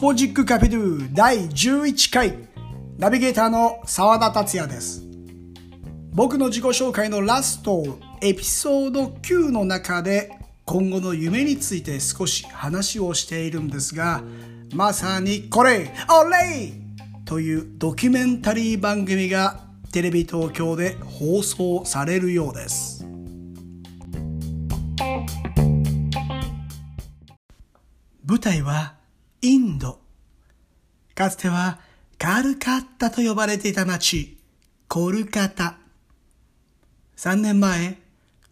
ポジックカピドゥ第11回ナビゲーターの澤田達也です。僕の自己紹介のラストエピソード9の中で今後の夢について少し話をしているんですがまさにこれオレイ!というドキュメンタリー番組がテレビ東京で放送されるようです。舞台はインド。かつてはカルカッタと呼ばれていた町、コルカタ。3年前、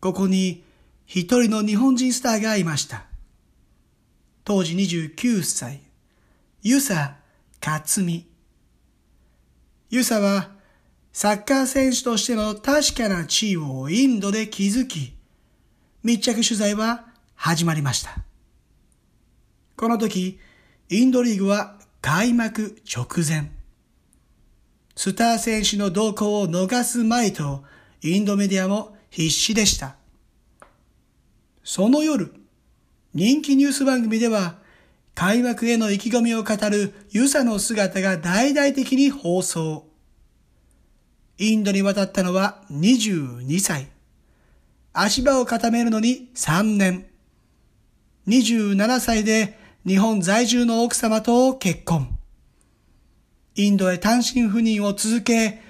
ここに一人の日本人スターがいました。当時29歳、ユサ・カツミ。ユサはサッカー選手としての確かな地位をインドで築き、密着取材は始まりました。この時、インドリーグは開幕直前。スター選手の動向を逃すまいと、インドメディアも必死でした。その夜、人気ニュース番組では、開幕への意気込みを語るユサの姿が大々的に放送。インドに渡ったのは22歳。足場を固めるのに3年。27歳で日本在住の奥様と結婚。インドへ単身赴任を続け、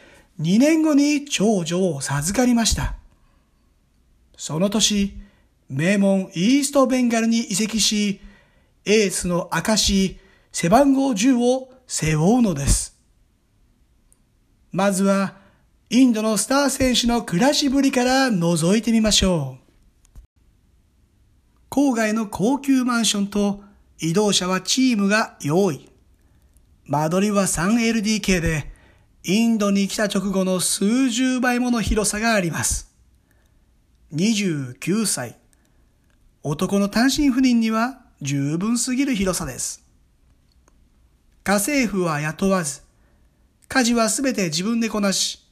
2年後に長女を授かりました。その年、名門イーストベンガルに移籍し、エースの証、背番号10を背負うのです。まずは、インドのスター選手の暮らしぶりから覗いてみましょう。郊外の高級マンションと移動車はチームが用意。間取りは 3LDK で、インドに来た直後の数十倍もの広さがあります。29歳。男の単身赴任には十分すぎる広さです。家政婦は雇わず、家事はすべて自分でこなし、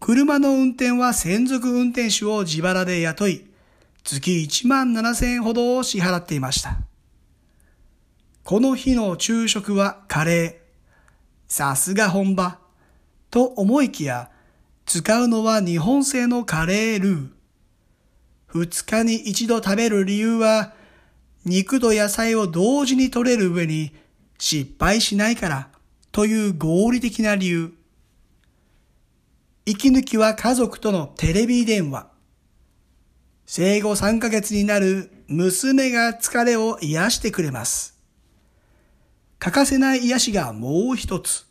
車の運転は専属運転手を自腹で雇い、月1万7千円ほどを支払っていました。この日の昼食はカレー。さすが本場。と思いきや、使うのは日本製のカレールー。二日に一度食べる理由は、肉と野菜を同時に取れる上に失敗しないからという合理的な理由。息抜きは家族とのテレビ電話。生後3ヶ月になる娘が疲れを癒してくれます。欠かせない癒しがもう一つ。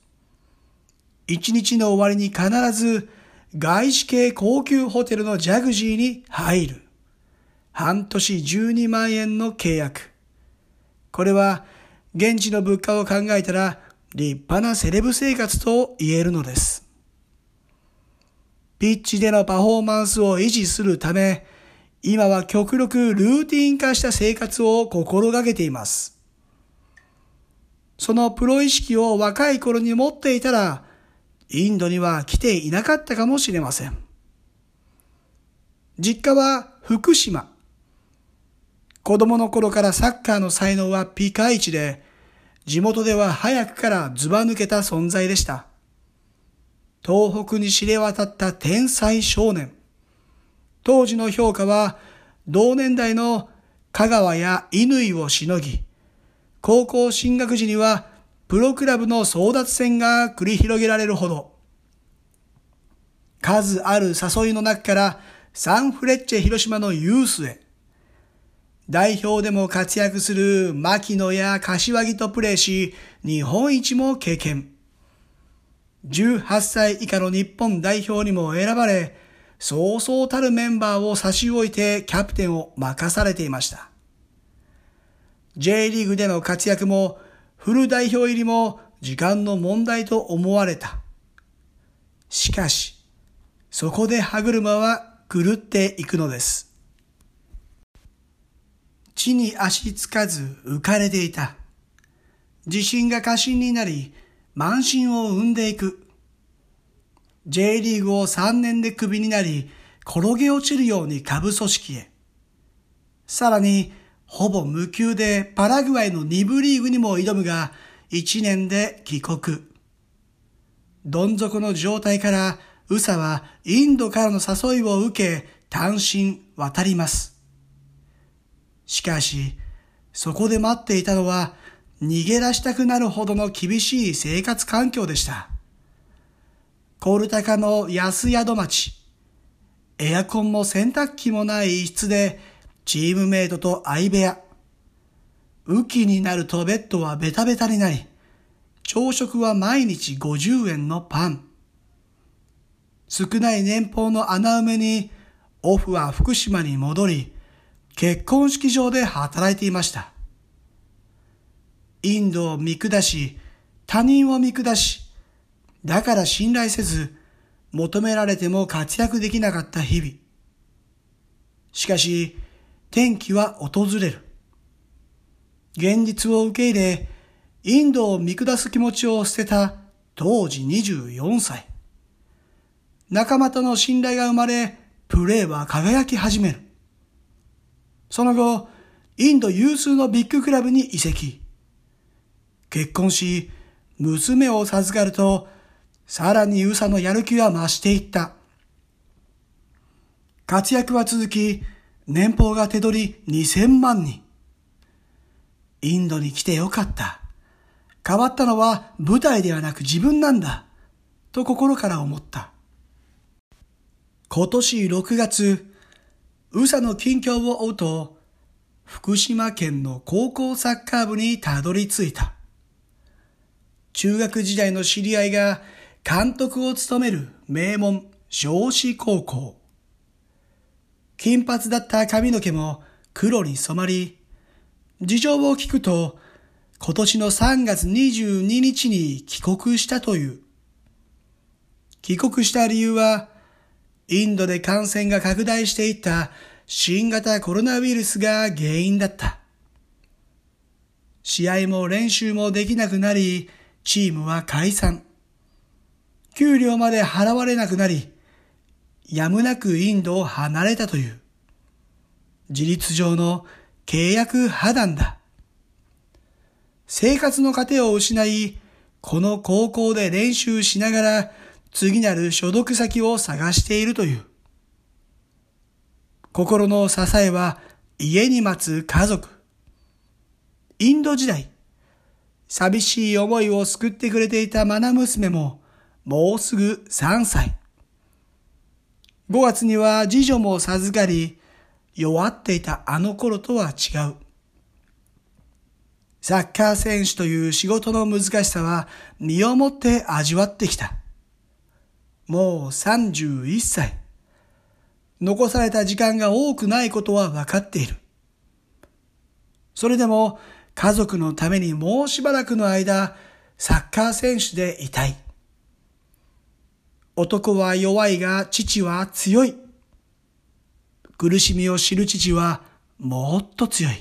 一日の終わりに必ず外資系高級ホテルのジャグジーに入る。半年12万円の契約。これは現地の物価を考えたら立派なセレブ生活と言えるのです。ピッチでのパフォーマンスを維持するため、今は極力ルーティン化した生活を心がけています。そのプロ意識を若い頃に持っていたら、インドには来ていなかったかもしれません。実家は福島。子供の頃からサッカーの才能はピカイチで、地元では早くからずば抜けた存在でした。東北に知れ渡った天才少年。当時の評価は、同年代の香川や乾をしのぎ、高校進学時にはプロクラブの争奪戦が繰り広げられるほど、数ある誘いの中からサンフレッチェ広島のユースへ、代表でも活躍する牧野や柏木とプレーし、日本一も経験。18歳以下の日本代表にも選ばれ、そうそうたるメンバーを差し置いてキャプテンを任されていました。J リーグでの活躍もフル代表入りも時間の問題と思われた。しかし、そこで歯車は狂っていくのです。地に足つかず浮かれていた。自信が過信になり、慢心を生んでいく。J リーグを3年でクビになり、転げ落ちるように下部組織へ。さらに、ほぼ無給でパラグアイの2部リーグにも挑むが、1年で帰国。どん底の状態から、ウサはインドからの誘いを受け、単身渡ります。しかし、そこで待っていたのは、逃げ出したくなるほどの厳しい生活環境でした。コールタカの安宿町。エアコンも洗濯機もない一室で、チームメイトと相部屋。雨季になるとベッドはベタベタになり、朝食は毎日50円のパン。少ない年俸の穴埋めに、オフは福島に戻り、結婚式場で働いていました。インドを見下し、他人を見下し、だから信頼せず、求められても活躍できなかった日々。しかし、天気は訪れる。現実を受け入れ、インドを見下す気持ちを捨てた当時24歳。仲間との信頼が生まれ、プレーは輝き始める。その後、インド有数のビッグクラブに移籍。結婚し、娘を授かると、さらにウサのやる気は増していった。活躍は続き、年俸が手取り2000万人。インドに来てよかった。変わったのは舞台ではなく自分なんだ。と心から思った。今年6月、宇佐の近況を追うと、福島県の高校サッカー部にたどり着いた。中学時代の知り合いが監督を務める名門少子高校。金髪だった髪の毛も黒に染まり、事情を聞くと今年の3月22日に帰国したという。帰国した理由は、インドで感染が拡大していった新型コロナウイルスが原因だった。試合も練習もできなくなり、チームは解散。給料まで払われなくなり、やむなくインドを離れたという。自立上の契約破談だ。生活の糧を失い、この高校で練習しながら次なる所属先を探しているという。心の支えは家に待つ家族。インド時代、寂しい思いを救ってくれていたマナ娘ももうすぐ3歳。5月には次女も授かり、弱っていたあの頃とは違う。サッカー選手という仕事の難しさは身をもって味わってきた。もう31歳。残された時間が多くないことは分かっている。それでも家族のためにもうしばらくの間、サッカー選手でいたい。男は弱いが父は強い。苦しみを知る父はもっと強い。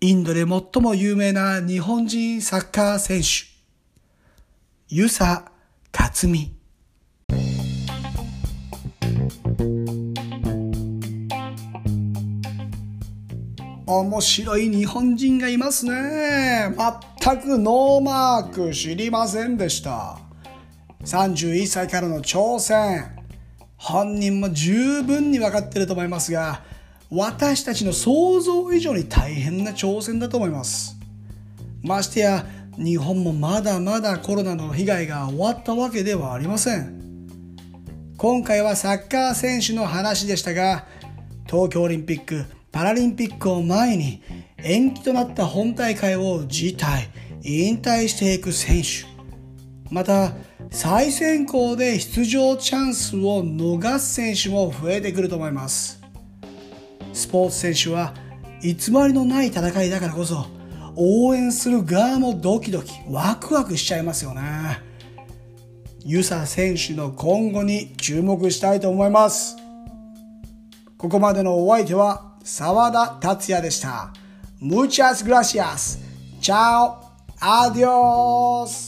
インドで最も有名な日本人サッカー選手、ユサ辰巳面白い日本人がいますね。全くノーマーク知りませんでした。31歳からの挑戦。本人も十分に分かってると思いますが、私たちの想像以上に大変な挑戦だと思います。ましてや、日本もまだまだコロナの被害が終わったわけではありません。今回はサッカー選手の話でしたが、東京オリンピック、パラリンピックを前に延期となった本大会を辞退、引退していく選手。また、再選考で出場チャンスを逃す選手も増えてくると思います。スポーツ選手は偽りのない戦いだからこそ応援する側もドキドキワクワクしちゃいますよねユサ選手の今後に注目したいと思いますここまでのお相手は沢田達也でした Muchas gracias. Chao. Adiós.